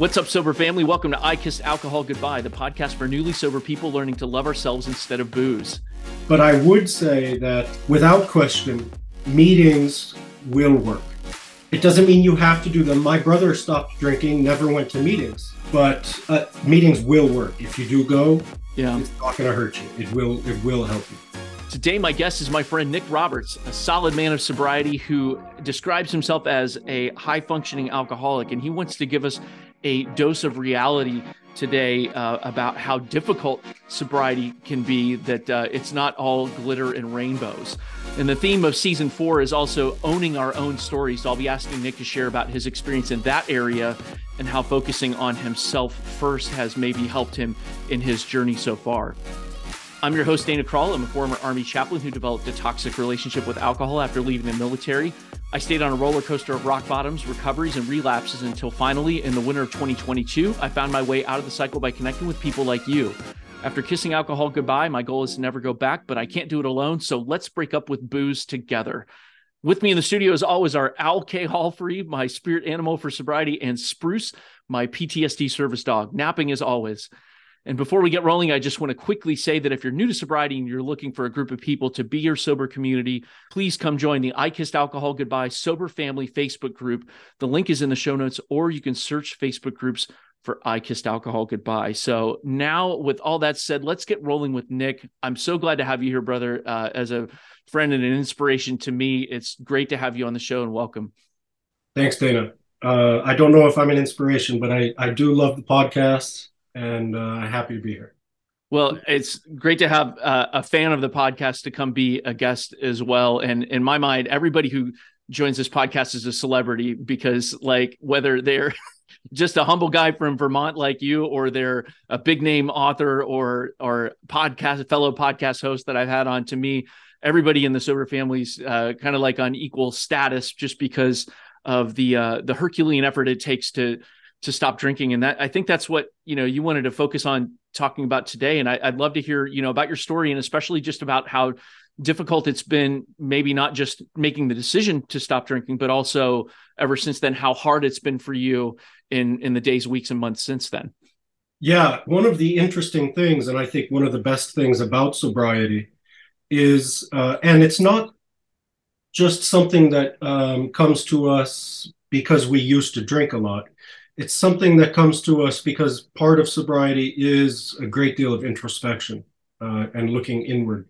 What's up, sober family? Welcome to I Kissed Alcohol Goodbye, the podcast for newly sober people learning to love ourselves instead of booze. But I would say that without question, meetings will work. It doesn't mean you have to do them. My brother stopped drinking, never went to meetings, but uh, meetings will work. If you do go, yeah, it's not going to hurt you. It will. It will help you. Today, my guest is my friend Nick Roberts, a solid man of sobriety who describes himself as a high functioning alcoholic, and he wants to give us a dose of reality today uh, about how difficult sobriety can be, that uh, it's not all glitter and rainbows. And the theme of season four is also owning our own stories. So I'll be asking Nick to share about his experience in that area and how focusing on himself first has maybe helped him in his journey so far. I'm your host, Dana Krall. I'm a former Army chaplain who developed a toxic relationship with alcohol after leaving the military. I stayed on a roller coaster of rock bottoms, recoveries, and relapses until finally, in the winter of 2022, I found my way out of the cycle by connecting with people like you. After kissing alcohol goodbye, my goal is to never go back, but I can't do it alone. So let's break up with booze together. With me in the studio, as always, are Hall Free, my spirit animal for sobriety, and Spruce, my PTSD service dog, napping as always. And before we get rolling, I just want to quickly say that if you're new to sobriety and you're looking for a group of people to be your sober community, please come join the I Kissed Alcohol Goodbye Sober Family Facebook group. The link is in the show notes, or you can search Facebook groups for I Kissed Alcohol Goodbye. So now, with all that said, let's get rolling with Nick. I'm so glad to have you here, brother, uh, as a friend and an inspiration to me. It's great to have you on the show and welcome. Thanks, Dana. Uh, I don't know if I'm an inspiration, but I, I do love the podcast and uh, happy to be here. Well, it's great to have uh, a fan of the podcast to come be a guest as well. And in my mind, everybody who joins this podcast is a celebrity because, like, whether they're just a humble guy from Vermont like you, or they're a big name author or or podcast fellow podcast host that I've had on, to me, everybody in the sober families uh, kind of like on equal status, just because of the uh, the Herculean effort it takes to to stop drinking. And that i think that's what you know you wanted to focus on talking about today. And I, would love to hear you know about your story and especially just about how difficult it's been maybe not just making the decision to stop drinking but also ever since then how hard it's been for you in in the days weeks and months since then. Yeah one of the interesting things and i think one of the best things about sobriety is uh, and it's not just something that um, comes to us because we used to drink a lot it's something that comes to us because part of sobriety is a great deal of introspection uh, and looking inward.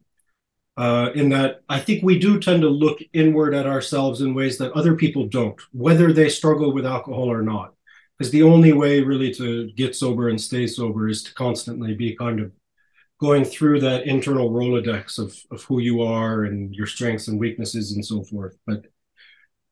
Uh, in that, I think we do tend to look inward at ourselves in ways that other people don't, whether they struggle with alcohol or not. Because the only way really to get sober and stay sober is to constantly be kind of going through that internal Rolodex of, of who you are and your strengths and weaknesses and so forth. But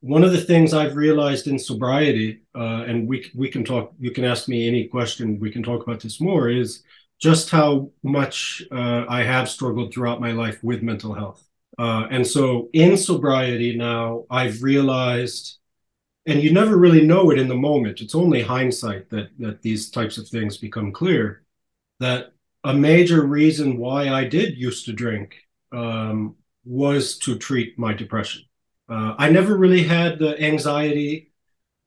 one of the things I've realized in sobriety, uh, and we we can talk. You can ask me any question. We can talk about this more. Is just how much uh, I have struggled throughout my life with mental health. Uh, and so in sobriety now, I've realized, and you never really know it in the moment. It's only hindsight that that these types of things become clear. That a major reason why I did used to drink um, was to treat my depression. Uh, I never really had the anxiety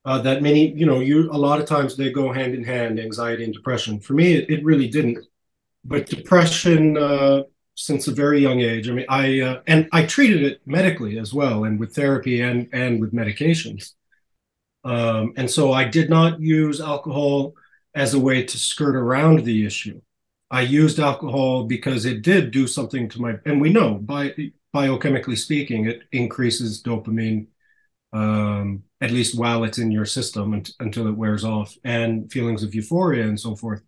uh, that many, you know, you a lot of times they go hand in hand, anxiety and depression. For me, it, it really didn't. But depression, uh, since a very young age, I mean, I uh, and I treated it medically as well, and with therapy and and with medications. Um, and so I did not use alcohol as a way to skirt around the issue. I used alcohol because it did do something to my, and we know by biochemically speaking, it increases dopamine, um, at least while it's in your system until it wears off, and feelings of euphoria and so forth.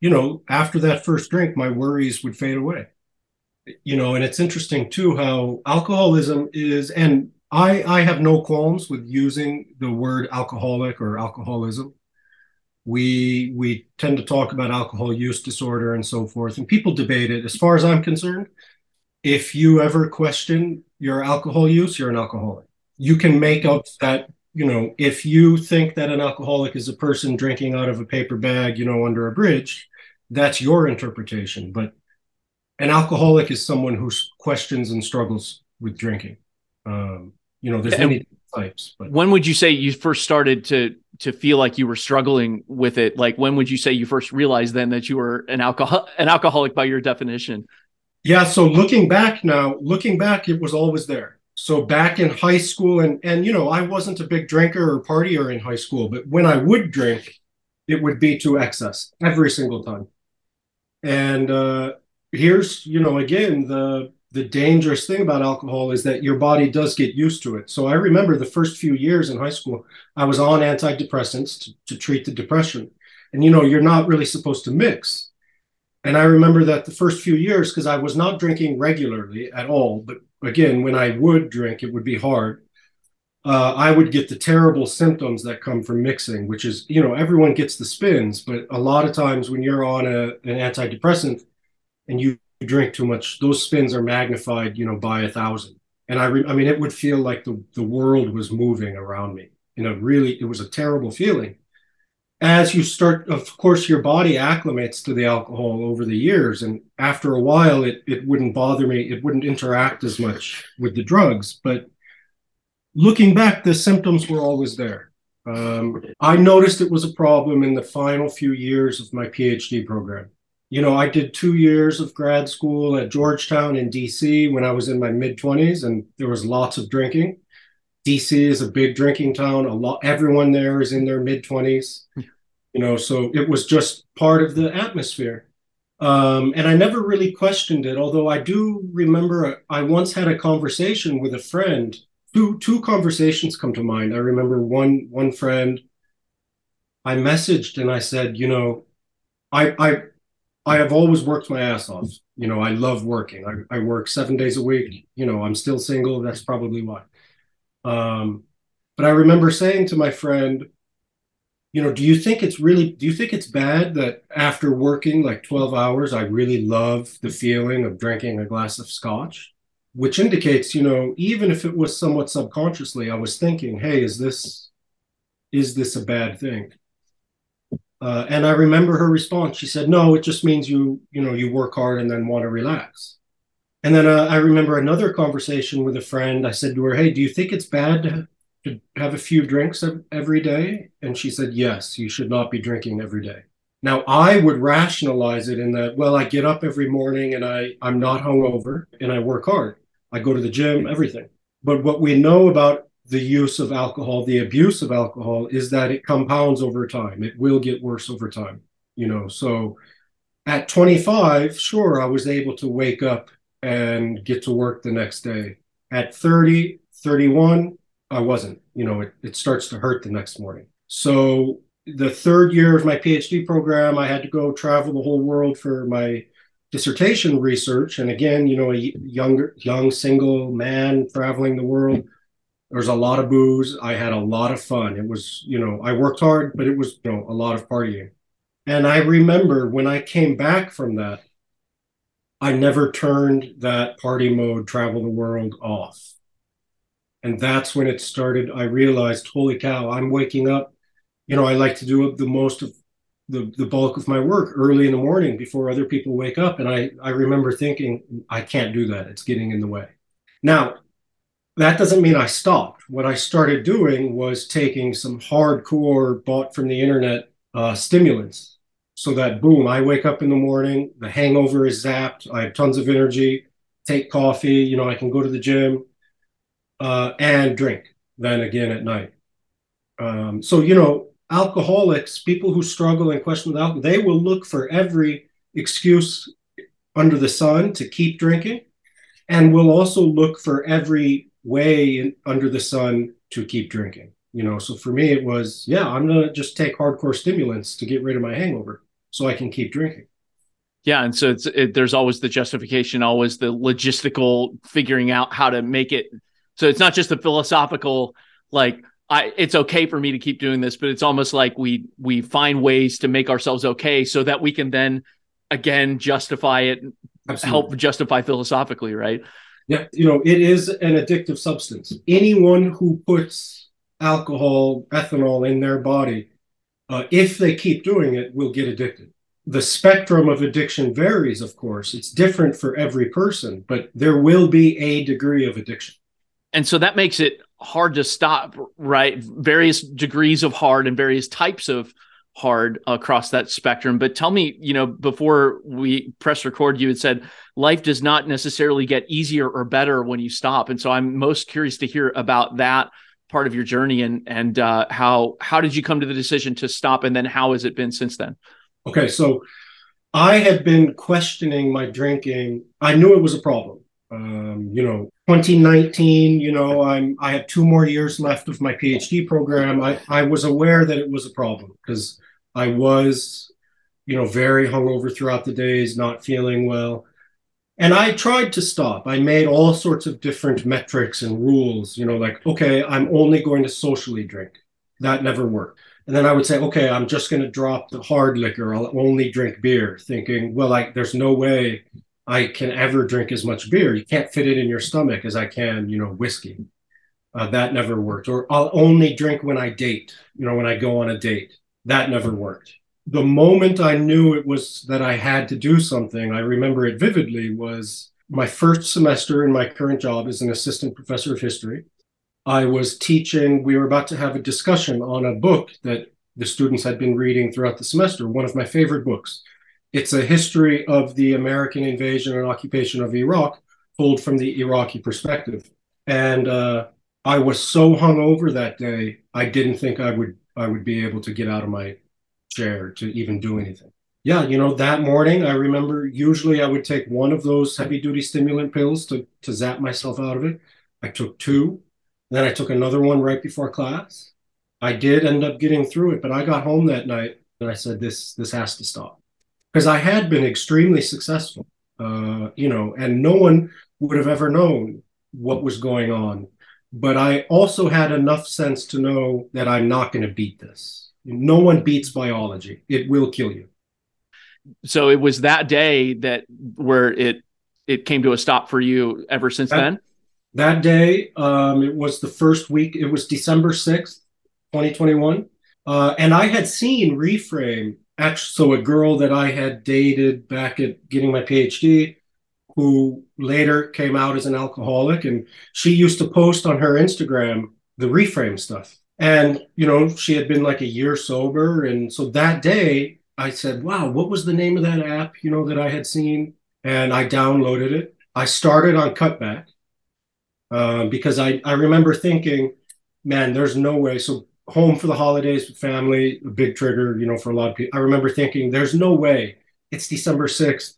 You know, after that first drink, my worries would fade away. You know, and it's interesting too how alcoholism is, and I I have no qualms with using the word alcoholic or alcoholism. We we tend to talk about alcohol use disorder and so forth, and people debate it. As far as I'm concerned, if you ever question your alcohol use, you're an alcoholic. You can make up that, you know, if you think that an alcoholic is a person drinking out of a paper bag, you know, under a bridge, that's your interpretation. But an alcoholic is someone who questions and struggles with drinking. Um, you know, there's many types. But when would you say you first started to to feel like you were struggling with it? Like when would you say you first realized then that you were an alcohol an alcoholic by your definition? Yeah, so looking back now, looking back, it was always there. So back in high school, and and you know, I wasn't a big drinker or partier in high school, but when I would drink, it would be to excess every single time. And uh, here's, you know, again, the the dangerous thing about alcohol is that your body does get used to it. So I remember the first few years in high school, I was on antidepressants to, to treat the depression. And you know, you're not really supposed to mix. And I remember that the first few years, because I was not drinking regularly at all, but again, when I would drink, it would be hard. Uh, I would get the terrible symptoms that come from mixing, which is, you know, everyone gets the spins, but a lot of times when you're on a, an antidepressant and you drink too much, those spins are magnified, you know, by a thousand. And I, re- I mean, it would feel like the, the world was moving around me. You know, really, it was a terrible feeling. As you start, of course, your body acclimates to the alcohol over the years. And after a while, it, it wouldn't bother me. It wouldn't interact as much with the drugs. But looking back, the symptoms were always there. Um, I noticed it was a problem in the final few years of my PhD program you know, I did two years of grad school at Georgetown in DC when I was in my mid 20s, and there was lots of drinking. DC is a big drinking town. A lot, everyone there is in their mid 20s, you know, so it was just part of the atmosphere. Um, and I never really questioned it, although I do remember I once had a conversation with a friend. Two two conversations come to mind. I remember one one friend I messaged and I said, you know, I I I have always worked my ass off. You know, I love working. I, I work seven days a week. You know, I'm still single. That's probably why. Um, but I remember saying to my friend, you know, do you think it's really, do you think it's bad that after working like 12 hours, I really love the feeling of drinking a glass of scotch? Which indicates, you know, even if it was somewhat subconsciously, I was thinking, hey, is this, is this a bad thing? Uh, and I remember her response. She said, "No, it just means you, you know, you work hard and then want to relax." And then uh, I remember another conversation with a friend. I said to her, "Hey, do you think it's bad to, have a few drinks every day?" And she said, "Yes, you should not be drinking every day." Now I would rationalize it in that, well, I get up every morning and I I'm not hungover and I work hard. I go to the gym, everything. But what we know about the use of alcohol, the abuse of alcohol, is that it compounds over time. It will get worse over time, you know. So at 25, sure, I was able to wake up and get to work the next day. At 30, 31, I wasn't. You know, it, it starts to hurt the next morning. So the third year of my PhD program, I had to go travel the whole world for my dissertation research. And again, you know, a younger, young single man traveling the world There's a lot of booze. I had a lot of fun. It was, you know, I worked hard, but it was, you know, a lot of partying. And I remember when I came back from that, I never turned that party mode, travel the world off. And that's when it started. I realized, holy cow, I'm waking up. You know, I like to do the most of the, the bulk of my work early in the morning before other people wake up. And I, I remember thinking, I can't do that. It's getting in the way. Now, that doesn't mean I stopped. What I started doing was taking some hardcore bought from the internet uh, stimulants. So that boom, I wake up in the morning, the hangover is zapped, I have tons of energy, take coffee, you know, I can go to the gym uh, and drink then again at night. Um, so, you know, alcoholics, people who struggle and question with alcohol, they will look for every excuse under the sun to keep drinking and will also look for every way in, under the sun to keep drinking. You know, so for me, it was, yeah, I'm going to just take hardcore stimulants to get rid of my hangover so I can keep drinking. Yeah, and so it's it, there's always the justification, always the logistical figuring out how to make it. So it's not just the philosophical like I it's okay for me to keep doing this, but it's almost like we we find ways to make ourselves okay so that we can then again justify it, Absolutely. help justify philosophically, right? Yeah, you know, it is an addictive substance. Anyone who puts alcohol, ethanol in their body, uh, if they keep doing it, will get addicted. The spectrum of addiction varies, of course. It's different for every person, but there will be a degree of addiction. And so that makes it hard to stop, right? Various degrees of hard and various types of hard across that spectrum. But tell me, you know, before we press record, you had said life does not necessarily get easier or better when you stop. And so I'm most curious to hear about that part of your journey and and uh, how how did you come to the decision to stop and then how has it been since then? Okay so i had been questioning my drinking. I knew it was a problem. Um, you know 2019 you know i'm i have two more years left of my phd program. I i was aware that it was a problem because i was you know very hungover throughout the days not feeling well and I tried to stop. I made all sorts of different metrics and rules, you know, like, okay, I'm only going to socially drink. That never worked. And then I would say, okay, I'm just going to drop the hard liquor. I'll only drink beer, thinking, well, like, there's no way I can ever drink as much beer. You can't fit it in your stomach as I can, you know, whiskey. Uh, that never worked. Or I'll only drink when I date, you know, when I go on a date. That never worked the moment I knew it was that I had to do something, I remember it vividly, was my first semester in my current job as an assistant professor of history. I was teaching, we were about to have a discussion on a book that the students had been reading throughout the semester, one of my favorite books. It's a history of the American invasion and occupation of Iraq, told from the Iraqi perspective. And uh, I was so hungover that day, I didn't think I would I would be able to get out of my chair to even do anything. Yeah, you know, that morning I remember usually I would take one of those heavy duty stimulant pills to, to zap myself out of it. I took two, then I took another one right before class. I did end up getting through it, but I got home that night and I said, this, this has to stop. Because I had been extremely successful, uh, you know, and no one would have ever known what was going on. But I also had enough sense to know that I'm not going to beat this no one beats biology. It will kill you. So it was that day that where it it came to a stop for you ever since that, then? That day, um, it was the first week, it was December 6th, 2021. Uh, and I had seen Reframe, actually, so a girl that I had dated back at getting my PhD, who later came out as an alcoholic. And she used to post on her Instagram the Reframe stuff. And, you know, she had been like a year sober. And so that day I said, wow, what was the name of that app, you know, that I had seen? And I downloaded it. I started on Cutback uh, because I, I remember thinking, man, there's no way. So home for the holidays with family, a big trigger, you know, for a lot of people. I remember thinking, there's no way it's December 6th.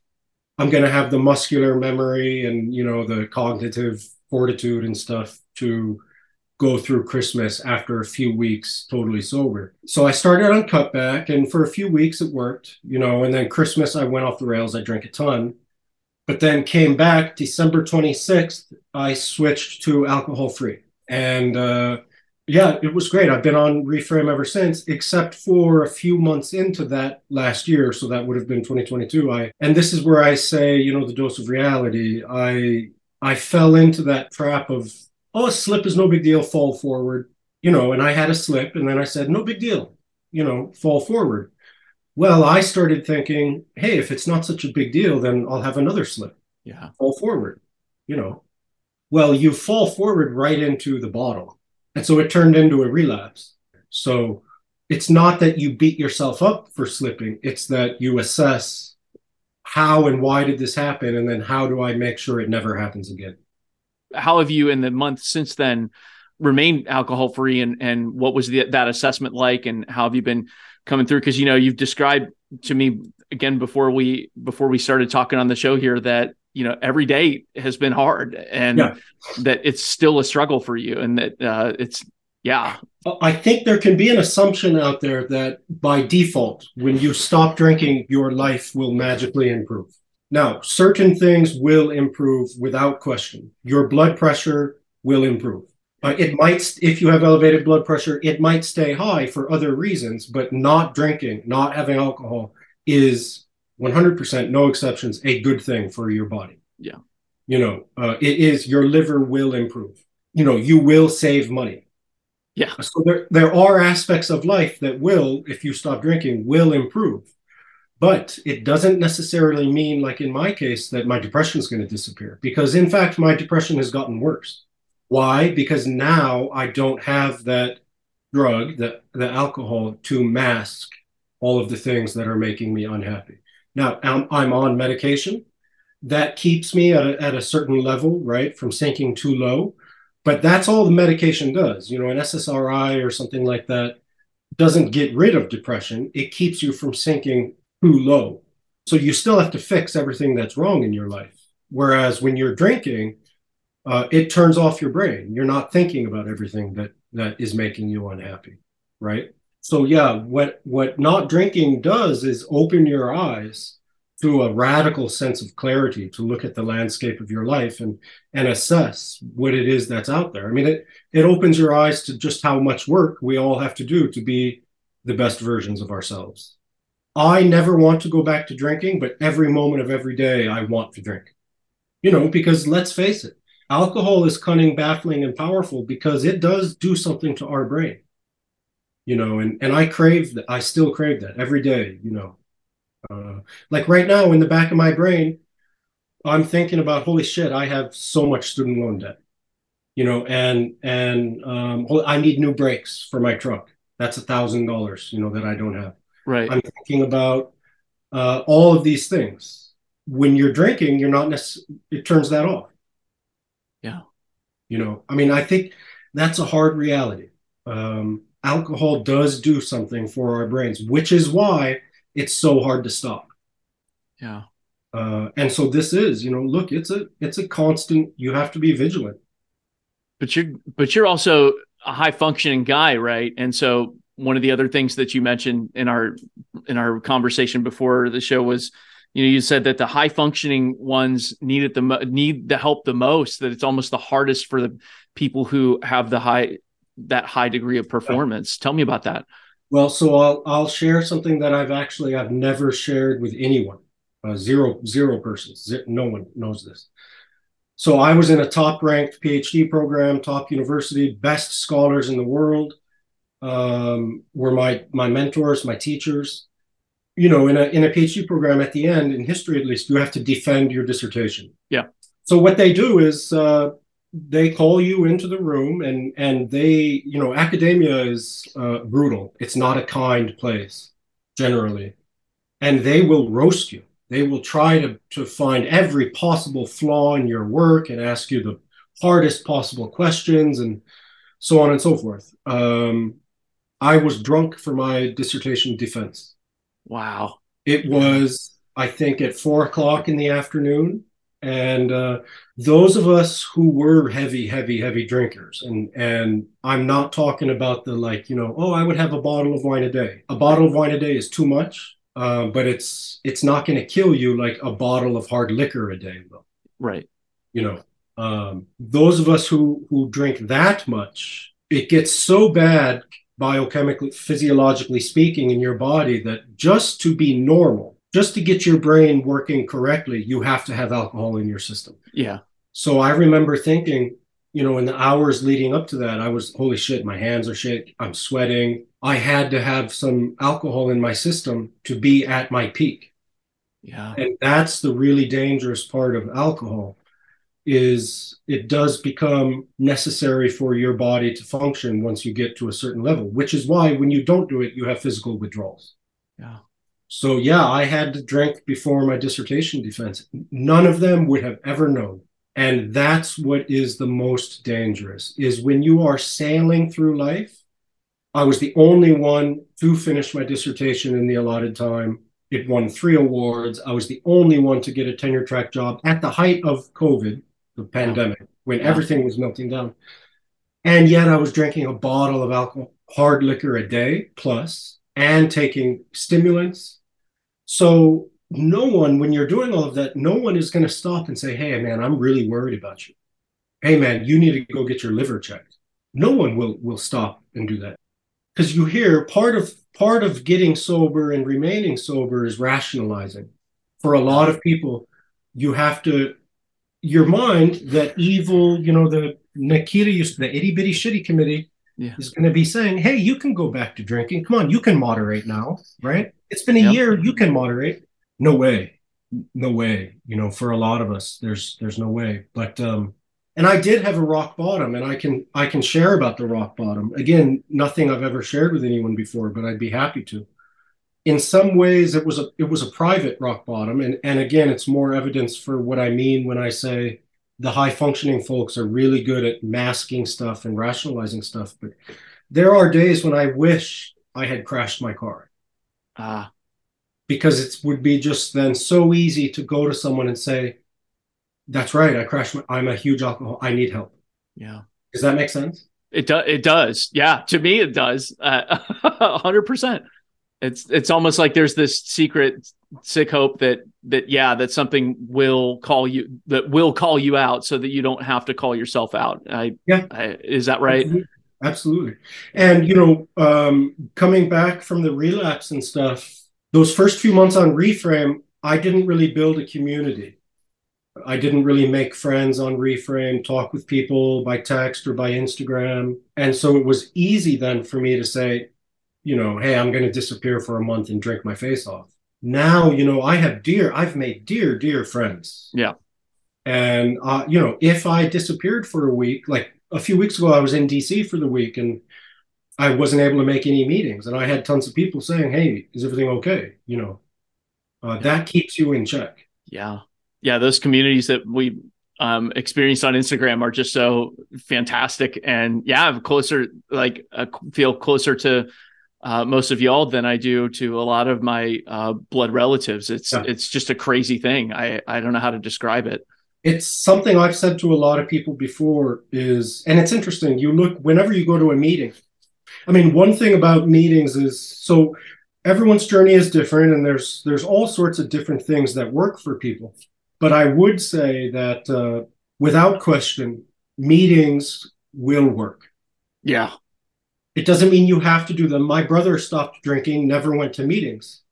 I'm going to have the muscular memory and, you know, the cognitive fortitude and stuff to go through Christmas after a few weeks totally sober. So I started on cutback, and for a few weeks it worked, you know. And then Christmas, I went off the rails. I drank a ton, but then came back December 26th. I switched to alcohol free, and uh, yeah, it was great. I've been on Reframe ever since, except for a few months into that last year. So that would have been 2022. I and this is where I say, you know, the dose of reality. I I fell into that trap of oh, a slip is no big deal, fall forward, you know, and I had a slip and then I said, no big deal, you know, fall forward. Well, I started thinking, hey, if it's not such a big deal, then I'll have another slip. Yeah. Fall forward, you know. Well, you fall forward right into the bottle. And so it turned into a relapse. So it's not that you beat yourself up for slipping, it's that you assess how and why did this happen? And then how do I make sure it never happens again? How have you in the month since then remained alcohol free and and what was the, that assessment like and how have you been coming through? Because you know you've described to me again before we before we started talking on the show here that you know every day has been hard and yeah. that it's still a struggle for you and that uh, it's yeah. I think there can be an assumption out there that by default when you stop drinking your life will magically improve now, certain things will improve without question. Your blood pressure will improve. Uh, it might, if you have elevated blood pressure, it might stay high for other reasons, but not drinking, not having alcohol is 100%, no exceptions, a good thing for your body. Yeah. You know, uh, it is your liver will improve. You know, you will save money. Yeah. So there, there are aspects of life that will, if you stop drinking, will improve. But it doesn't necessarily mean, like in my case, that my depression is going to disappear because, in fact, my depression has gotten worse. Why? Because now I don't have that drug, the, the alcohol, to mask all of the things that are making me unhappy. Now I'm, I'm on medication that keeps me at a, at a certain level, right, from sinking too low. But that's all the medication does. You know, an SSRI or something like that doesn't get rid of depression, it keeps you from sinking too low. So you still have to fix everything that's wrong in your life. Whereas when you're drinking, uh, it turns off your brain. You're not thinking about everything that that is making you unhappy, right? So yeah, what what not drinking does is open your eyes to a radical sense of clarity to look at the landscape of your life and and assess what it is that's out there. I mean, it it opens your eyes to just how much work we all have to do to be the best versions of ourselves. I never want to go back to drinking, but every moment of every day I want to drink. You know, because let's face it, alcohol is cunning, baffling, and powerful because it does do something to our brain. You know, and and I crave that. I still crave that every day. You know, uh, like right now in the back of my brain, I'm thinking about holy shit, I have so much student loan debt. You know, and and um, I need new brakes for my truck. That's a thousand dollars. You know that I don't have. Right. I'm thinking about uh, all of these things. When you're drinking, you're not necessarily. It turns that off. Yeah. You know, I mean, I think that's a hard reality. Um, alcohol does do something for our brains, which is why it's so hard to stop. Yeah. Uh, and so this is, you know, look, it's a it's a constant. You have to be vigilant. But you're but you're also a high functioning guy, right? And so one of the other things that you mentioned in our in our conversation before the show was you know you said that the high functioning ones need it the need the help the most that it's almost the hardest for the people who have the high that high degree of performance. Yeah. tell me about that. Well so i'll i'll share something that i've actually i've never shared with anyone uh, zero zero persons no one knows this. So i was in a top ranked phd program top university best scholars in the world um, were my my mentors my teachers you know, in a in a PhD program, at the end, in history at least, you have to defend your dissertation. Yeah. So what they do is uh, they call you into the room, and and they, you know, academia is uh, brutal. It's not a kind place generally, and they will roast you. They will try to to find every possible flaw in your work and ask you the hardest possible questions and so on and so forth. Um, I was drunk for my dissertation defense. Wow. It was, I think, at four o'clock in the afternoon. And uh, those of us who were heavy, heavy, heavy drinkers, and and I'm not talking about the like, you know, oh, I would have a bottle of wine a day. A bottle of wine a day is too much, uh, but it's it's not going to kill you like a bottle of hard liquor a day will. Right. You know, um, those of us who who drink that much, it gets so bad biochemically, physiologically speaking, in your body that just to be normal, just to get your brain working correctly, you have to have alcohol in your system. Yeah. So I remember thinking, you know, in the hours leading up to that, I was, holy shit, my hands are shaking, I'm sweating. I had to have some alcohol in my system to be at my peak. Yeah. And that's the really dangerous part of alcohol is it does become necessary for your body to function once you get to a certain level, which is why when you don't do it, you have physical withdrawals. Yeah. So yeah, I had to drink before my dissertation defense. None of them would have ever known. And that's what is the most dangerous is when you are sailing through life. I was the only one to finish my dissertation in the allotted time. It won three awards. I was the only one to get a tenure track job at the height of COVID the pandemic, when everything was melting down. And yet I was drinking a bottle of alcohol, hard liquor a day plus, and taking stimulants. So no one, when you're doing all of that, no one is going to stop and say, "Hey, man, I'm really worried about you. Hey, man, you need to go get your liver checked." No one will will stop and do that because you hear part of part of getting sober and remaining sober is rationalizing. For a lot of people, you have to your mind that evil, you know, the Nikita used the itty bitty shitty committee yeah. is going to be saying, hey, you can go back to drinking. Come on, you can moderate now, right? It's been a yep. year, you can moderate. No way. No way. You know, for a lot of us, there's there's no way. But um and I did have a rock bottom, and I can I can share about the rock bottom. Again, nothing I've ever shared with anyone before, but I'd be happy to. In some ways, it was a it was a private rock bottom, and and again, it's more evidence for what I mean when I say the high functioning folks are really good at masking stuff and rationalizing stuff. But there are days when I wish I had crashed my car. Ah. Because it would be just then so easy to go to someone and say, that's right. I crashed. My, I'm a huge alcohol. I need help. Yeah. Does that make sense? It does. It does. Yeah. To me, it does. Uh, hundred percent. It's it's almost like there's this secret sick hope that that yeah that something will call you that will call you out so that you don't have to call yourself out. I yeah. I, is that right? Absolutely. Absolutely. And you know, um, coming back from the relapse and stuff, those first few months on Reframe, I didn't really build a community. I didn't really make friends on Reframe, talk with people by text or by Instagram. And so it was easy then for me to say, you know, hey, I'm going to disappear for a month and drink my face off. Now, you know, I have dear, I've made dear, dear friends. Yeah. And, uh, you know, if I disappeared for a week, like a few weeks ago, I was in DC for the week and I wasn't able to make any meetings. And I had tons of people saying, hey, is everything okay? You know, uh, that keeps you in check. Yeah yeah, those communities that we um, experienced on Instagram are just so fantastic. And yeah, I'm closer, like uh, feel closer to uh, most of y'all than I do to a lot of my uh, blood relatives. It's yeah. it's just a crazy thing. I I don't know how to describe it. It's something I've said to a lot of people before. Is and it's interesting. You look whenever you go to a meeting. I mean, one thing about meetings is so everyone's journey is different, and there's there's all sorts of different things that work for people. But I would say that uh, without question, meetings will work. Yeah. It doesn't mean you have to do them. My brother stopped drinking, never went to meetings.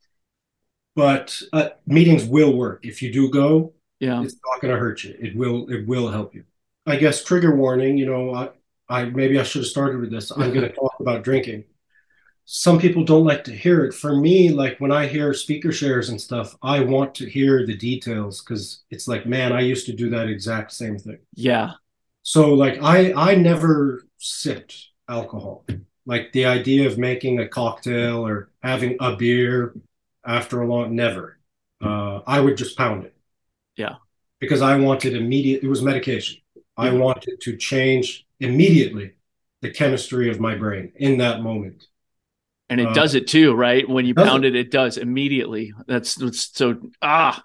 But uh, meetings will work. If you do go, yeah, it's not going to hurt you. It will. It will help you. I guess trigger warning. You know, I, I maybe I should have started with this. I'm going to talk about drinking some people don't like to hear it. For me, like when I hear speaker shares and stuff, I want to hear the details because it's like, man, I used to do that exact same thing. Yeah. So like I I never sipped alcohol. Like the idea of making a cocktail or having a beer after a long never. Uh, I would just pound it. Yeah. Because I wanted immediate it was medication. I wanted to change immediately the chemistry of my brain in that moment and it uh, does it too, right? When you pound it, it does immediately. That's, that's so ah,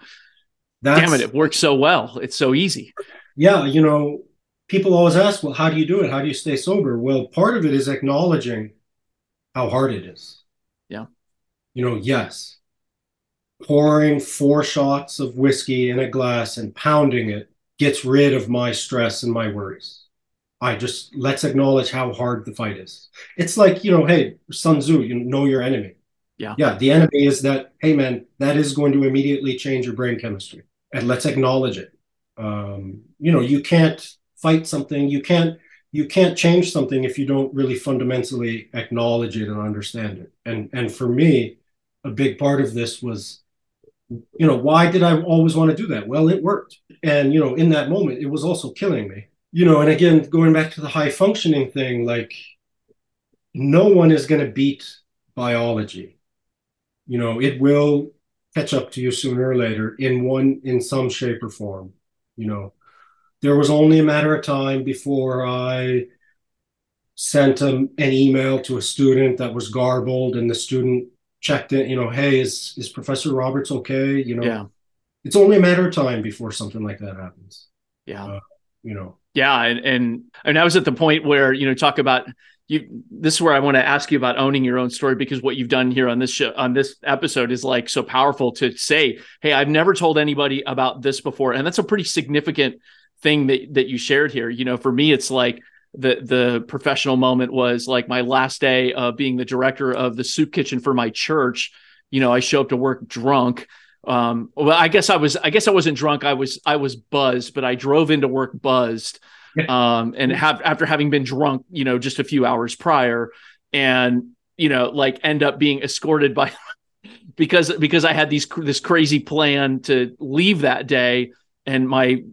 damn it! It works so well. It's so easy. Yeah, you know, people always ask, well, how do you do it? How do you stay sober? Well, part of it is acknowledging how hard it is. Yeah. You know, yes, pouring four shots of whiskey in a glass and pounding it gets rid of my stress and my worries. I just let's acknowledge how hard the fight is. It's like, you know, hey, Sun Tzu, you know your enemy. Yeah. Yeah. The enemy is that, hey man, that is going to immediately change your brain chemistry. And let's acknowledge it. Um, you know, you can't fight something, you can't you can't change something if you don't really fundamentally acknowledge it and understand it. And and for me, a big part of this was you know why did i always want to do that well it worked and you know in that moment it was also killing me you know, and again, going back to the high functioning thing, like no one is going to beat biology. You know, it will catch up to you sooner or later in one, in some shape or form. You know, there was only a matter of time before I sent a, an email to a student that was garbled and the student checked in. you know, hey, is, is Professor Roberts okay? You know, yeah. it's only a matter of time before something like that happens. Yeah. Uh, you know, yeah, and and and I was at the point where you know talk about you. This is where I want to ask you about owning your own story because what you've done here on this show on this episode is like so powerful to say, hey, I've never told anybody about this before, and that's a pretty significant thing that that you shared here. You know, for me, it's like the the professional moment was like my last day of being the director of the soup kitchen for my church. You know, I show up to work drunk um well i guess i was i guess i wasn't drunk i was i was buzzed but i drove into work buzzed um and have after having been drunk you know just a few hours prior and you know like end up being escorted by because because i had these this crazy plan to leave that day and my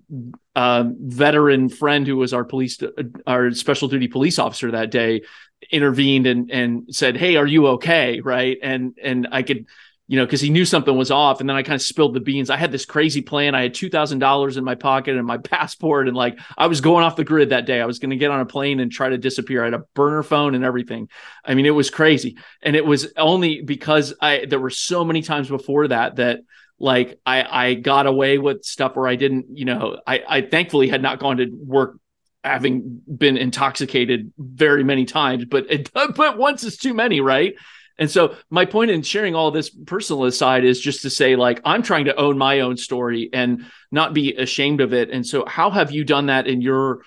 um, veteran friend who was our police, our special duty police officer that day, intervened and and said, "Hey, are you okay?" Right, and and I could you know, because he knew something was off. And then I kind of spilled the beans. I had this crazy plan. I had two thousand dollars in my pocket and my passport, and like I was going off the grid that day. I was going to get on a plane and try to disappear. I had a burner phone and everything. I mean, it was crazy, and it was only because I there were so many times before that that like I I got away with stuff where I didn't, you know, I I thankfully had not gone to work having been intoxicated very many times, but it, but once is too many, right? And so my point in sharing all this personal aside is just to say like I'm trying to own my own story and not be ashamed of it. And so how have you done that in your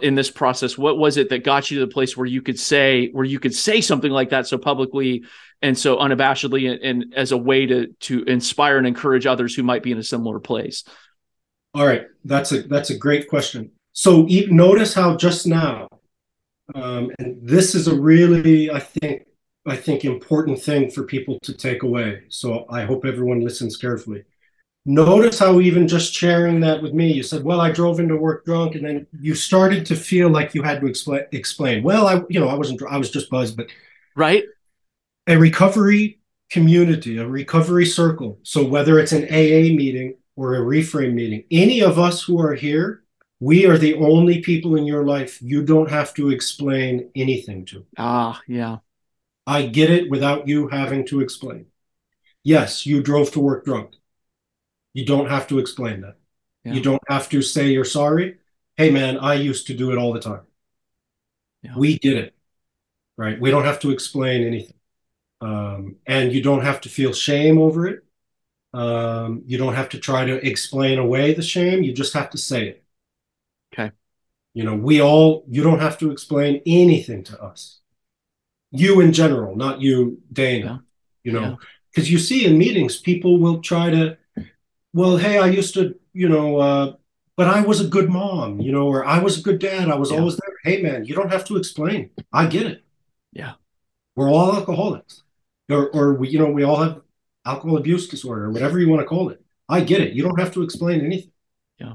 in this process? What was it that got you to the place where you could say where you could say something like that so publicly and so unabashedly and, and as a way to to inspire and encourage others who might be in a similar place? All right, that's a that's a great question. So notice how just now, um, and this is a really I think I think, important thing for people to take away. So I hope everyone listens carefully. Notice how even just sharing that with me, you said, "Well, I drove into work drunk," and then you started to feel like you had to explain. Explain. Well, I, you know, I wasn't. I was just buzzed, but right. A recovery community, a recovery circle. So whether it's an AA meeting or a reframe meeting, any of us who are here, we are the only people in your life you don't have to explain anything to. Ah, yeah. I get it without you having to explain. Yes, you drove to work drunk. You don't have to explain that. Yeah. You don't have to say you're sorry. Hey, man, I used to do it all the time. Yeah. We get it, right? We don't have to explain anything. Um, and you don't have to feel shame over it. Um, you don't have to try to explain away the shame. You just have to say it. Okay. You know, we all, you don't have to explain anything to us you in general, not you, Dana. Yeah. You know, because yeah. you see in meetings, people will try to, well, hey, I used to, you know, uh, but I was a good mom, you know, or I was a good dad. I was yeah. always there. Hey, man, you don't have to explain. I get it. Yeah. We're all alcoholics, or, or we, you know, we all have alcohol abuse disorder, or whatever you want to call it. I get it. You don't have to explain anything. Yeah.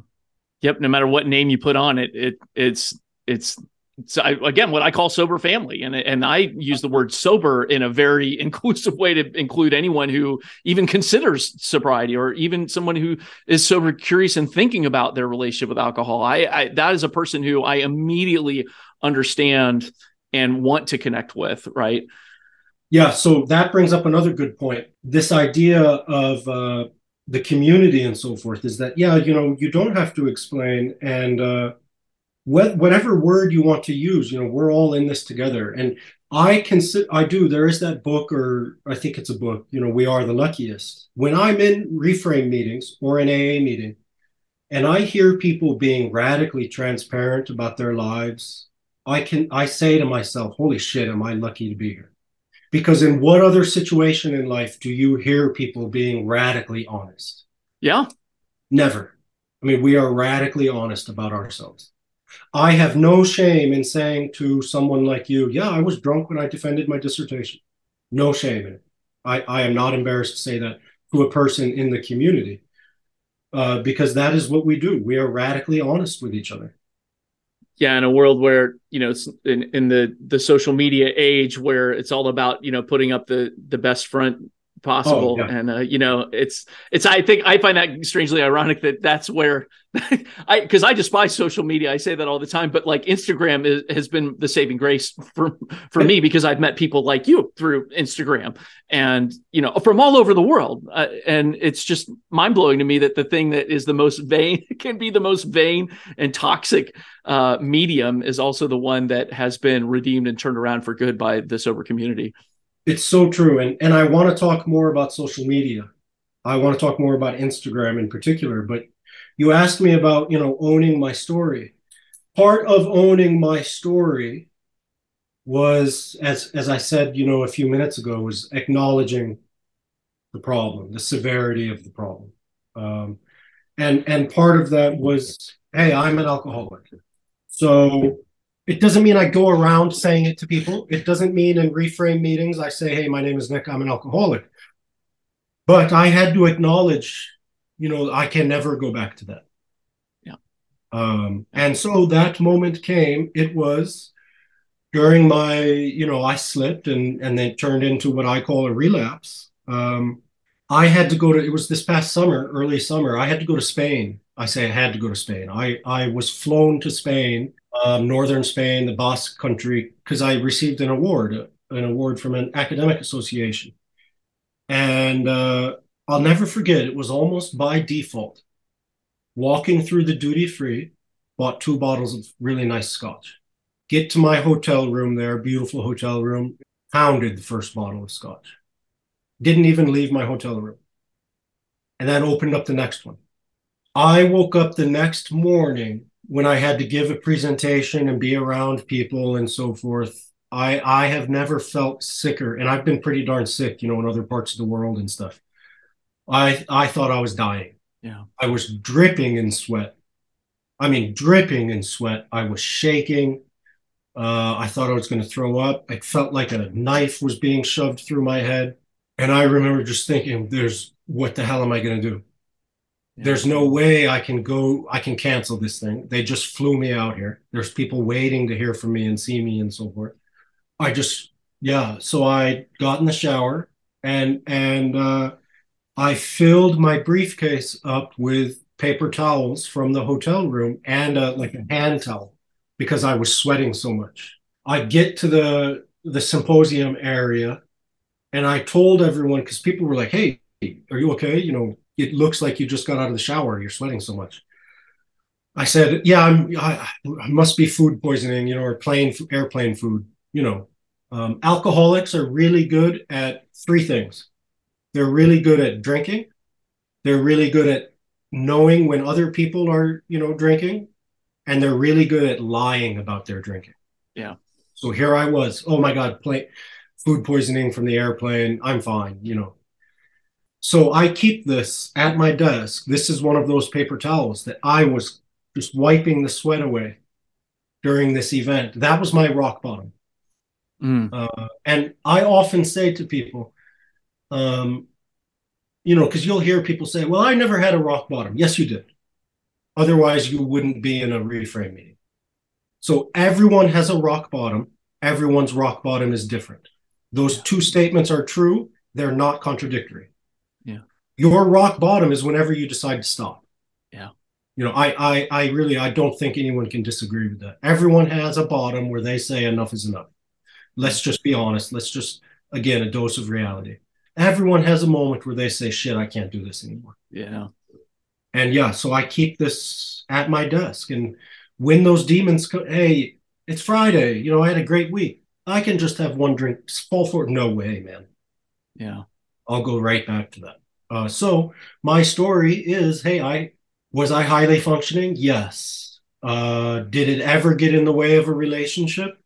Yep. No matter what name you put on it, it it's it's so I, again, what I call sober family, and and I use the word sober in a very inclusive way to include anyone who even considers sobriety, or even someone who is sober, curious, and thinking about their relationship with alcohol. I, I that is a person who I immediately understand and want to connect with. Right? Yeah. So that brings up another good point. This idea of uh, the community and so forth is that yeah, you know, you don't have to explain and. Uh, what, whatever word you want to use, you know, we're all in this together. And I consider, I do, there is that book, or I think it's a book, you know, We Are the Luckiest. When I'm in reframe meetings or an AA meeting, and I hear people being radically transparent about their lives, I can, I say to myself, holy shit, am I lucky to be here? Because in what other situation in life do you hear people being radically honest? Yeah. Never. I mean, we are radically honest about ourselves. I have no shame in saying to someone like you, yeah, I was drunk when I defended my dissertation. No shame in it. I, I am not embarrassed to say that to a person in the community uh, because that is what we do. We are radically honest with each other. Yeah, in a world where you know, in, in the the social media age, where it's all about you know putting up the the best front possible. Oh, yeah. and uh, you know it's it's i think i find that strangely ironic that that's where i because i despise social media. I say that all the time but like instagram is, has been the saving grace for for me because i've met people like you through instagram and you know from all over the world. Uh, and it's just mind-blowing to me that the thing that is the most vain can be the most vain and toxic uh, medium is also the one that has been redeemed and turned around for good by the sober community it's so true. And and I want to talk more about social media. I want to talk more about Instagram in particular, but you asked me about, you know, owning my story. Part of owning my story was as as I said, you know, a few minutes ago was acknowledging the problem, the severity of the problem. Um, and and part of that was, hey, I'm an alcoholic. So it doesn't mean I go around saying it to people. It doesn't mean in reframe meetings I say, hey, my name is Nick, I'm an alcoholic. But I had to acknowledge, you know, I can never go back to that. Yeah. Um, and so that moment came. It was during my, you know, I slipped and and then turned into what I call a relapse. Um, I had to go to. It was this past summer, early summer. I had to go to Spain. I say I had to go to Spain. I I was flown to Spain, um, northern Spain, the Basque country, because I received an award, an award from an academic association, and uh, I'll never forget. It was almost by default walking through the duty free, bought two bottles of really nice scotch. Get to my hotel room there, beautiful hotel room, pounded the first bottle of scotch. Didn't even leave my hotel room. And that opened up the next one. I woke up the next morning when I had to give a presentation and be around people and so forth. I I have never felt sicker, and I've been pretty darn sick, you know, in other parts of the world and stuff. I I thought I was dying. Yeah. I was dripping in sweat. I mean, dripping in sweat. I was shaking. Uh, I thought I was going to throw up. It felt like a knife was being shoved through my head. And I remember just thinking, there's what the hell am I going to do? Yeah. There's no way I can go, I can cancel this thing. They just flew me out here. There's people waiting to hear from me and see me and so forth. I just, yeah. So I got in the shower and, and, uh, I filled my briefcase up with paper towels from the hotel room and uh, like a hand towel because I was sweating so much. I get to the the symposium area and I told everyone because people were like, "Hey, are you okay? You know, it looks like you just got out of the shower. You're sweating so much." I said, "Yeah, I'm. I, I must be food poisoning, you know, or plane airplane food. You know, um, alcoholics are really good at three things: they're really good at drinking. They're really good at knowing when other people are, you know, drinking, and they're really good at lying about their drinking. Yeah. So here I was. Oh my God, play, food poisoning from the airplane. I'm fine, you know. So I keep this at my desk. This is one of those paper towels that I was just wiping the sweat away during this event. That was my rock bottom. Mm. Uh, and I often say to people, um, you know, because you'll hear people say, well, I never had a rock bottom. Yes, you did. Otherwise, you wouldn't be in a reframe meeting. So everyone has a rock bottom. Everyone's rock bottom is different. Those two statements are true. They're not contradictory. Yeah. Your rock bottom is whenever you decide to stop. Yeah. You know, I, I, I really, I don't think anyone can disagree with that. Everyone has a bottom where they say enough is enough. Let's just be honest. Let's just, again, a dose of reality everyone has a moment where they say, shit, I can't do this anymore. Yeah. And yeah, so I keep this at my desk. And when those demons come, hey, it's Friday, you know, I had a great week. I can just have one drink, fall for it. No way, man. Yeah. I'll go right back to that. Uh, so my story is, hey, I was I highly functioning? Yes. Uh, did it ever get in the way of a relationship?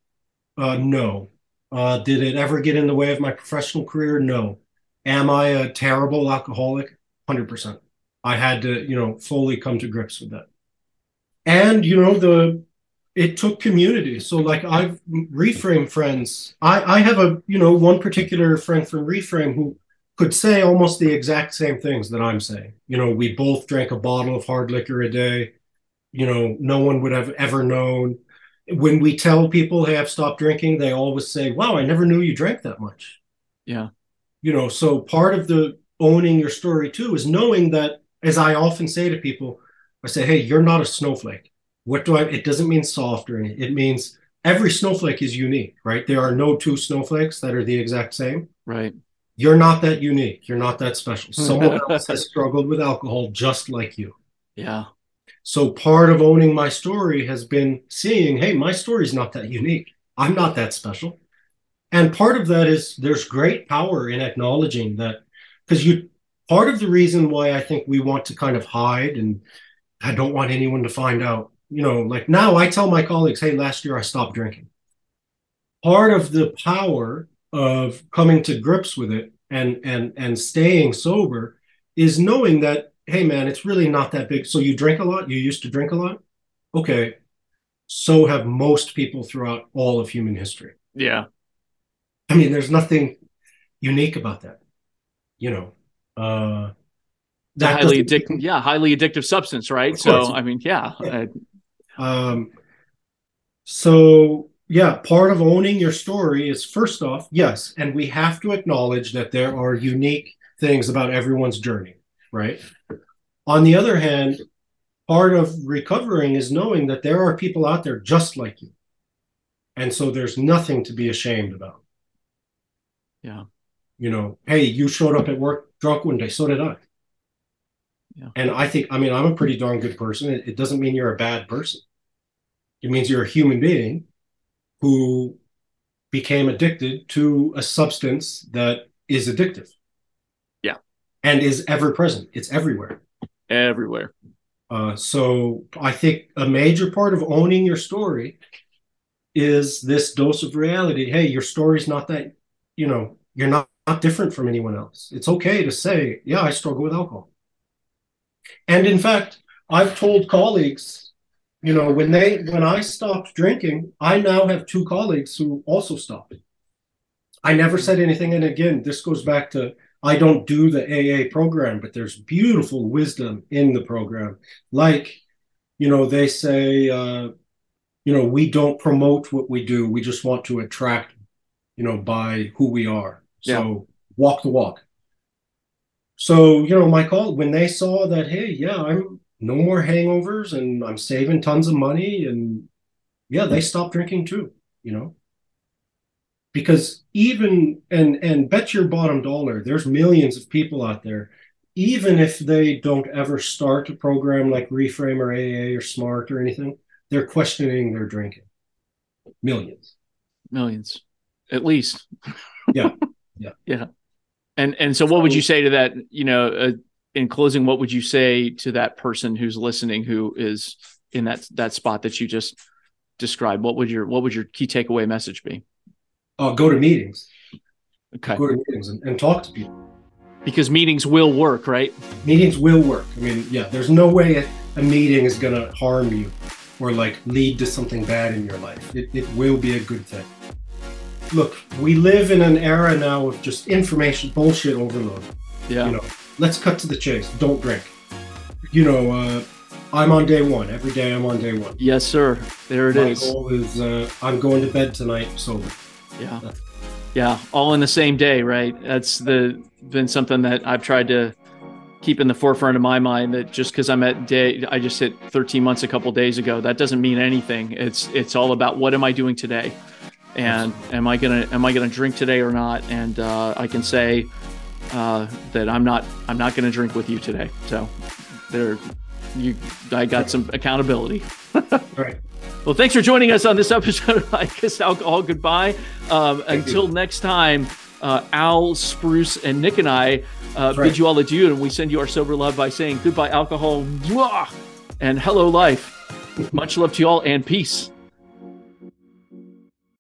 Uh, no. Uh, did it ever get in the way of my professional career? No. Am I a terrible alcoholic? 100%. I had to, you know, fully come to grips with that. And, you know, the, it took community. So like I've reframe friends. I, I have a, you know, one particular friend from reframe who could say almost the exact same things that I'm saying. You know, we both drank a bottle of hard liquor a day. You know, no one would have ever known. When we tell people, hey, I've stopped drinking, they always say, wow, I never knew you drank that much. Yeah you know so part of the owning your story too is knowing that as i often say to people i say hey you're not a snowflake what do i it doesn't mean soft or anything it means every snowflake is unique right? There are no two snowflakes that are the exact same. Right. You're not that unique. You're not that special. Someone else has struggled with alcohol just like you. Yeah. So part of owning my story has been seeing hey my story's not that unique. I'm not that special. And part of that is there's great power in acknowledging that because you part of the reason why I think we want to kind of hide and I don't want anyone to find out, you know, like now I tell my colleagues, hey, last year I stopped drinking. Part of the power of coming to grips with it and and and staying sober is knowing that, hey man, it's really not that big. So you drink a lot, you used to drink a lot. Okay. So have most people throughout all of human history. Yeah. I mean, there's nothing unique about that, you know. Uh, that highly addictive, yeah, highly addictive substance, right? So, I mean, yeah, uh, Um, so yeah, part of owning your story is first off, yes, and we have to acknowledge that there are unique things about everyone's journey, right? On the other hand, part of recovering is knowing that there are people out there just like you. And so there's nothing to be ashamed about. Yeah. You know, hey, you showed up at work drunk one day, so did I. Yeah. And I think, I mean, I'm a pretty darn good person. It, it doesn't mean you're a bad person. It means you're a human being who became addicted to a substance that is addictive. Yeah. And is ever present. It's everywhere. Everywhere. Uh, so I think a major part of owning your story is this dose of reality. Hey, your story's not that, you know, you're not, not different from anyone else. It's okay to say, yeah, I struggle with alcohol. And in fact, I've told colleagues, you know, when they when I stopped drinking, I now have two colleagues who also stopped. I never said anything. And again, this goes back to I don't do the AA program, but there's beautiful wisdom in the program. Like, you know, they say, uh, you know, we don't promote what we do. We just want to attract, you know, by who we are. So yeah. walk the walk. So, you know, my call when they saw that, hey, yeah, I'm no more hangovers and I'm saving tons of money and yeah, they stopped drinking too, you know? Because even and and bet your bottom dollar there's millions of people out there even if they don't ever start a program like reframe or aa or smart or anything they're questioning their drinking. Millions. Millions. At least. Yeah. Yeah. Yeah. And and so what would you say to that you know uh, in closing what would you say to that person who's listening who is in that that spot that you just described what would your what would your key takeaway message be uh, go to meetings. Okay. Go to meetings and, and talk to people. Because meetings will work, right? Meetings will work. I mean, yeah, there's no way a, a meeting is going to harm you or like lead to something bad in your life. It, it will be a good thing. Look, we live in an era now of just information bullshit overload. Yeah. You know, let's cut to the chase. Don't drink. You know, uh, I'm on day one. Every day I'm on day one. Yes, sir. There it My is. My goal is uh, I'm going to bed tonight sober. Yeah. Yeah. All in the same day, right? That's the been something that I've tried to keep in the forefront of my mind that just because I'm at day I just hit 13 months a couple days ago, that doesn't mean anything. It's it's all about what am I doing today? And am I gonna am I gonna drink today or not? And uh, I can say uh, that I'm not I'm not gonna drink with you today. So there you I got some accountability. right. Well, thanks for joining us on this episode of I Kissed Alcohol Goodbye. Um, until you. next time, uh, Owl, Spruce, and Nick and I uh, right. bid you all adieu, and we send you our sober love by saying goodbye, alcohol, and hello, life. Much love to you all, and peace.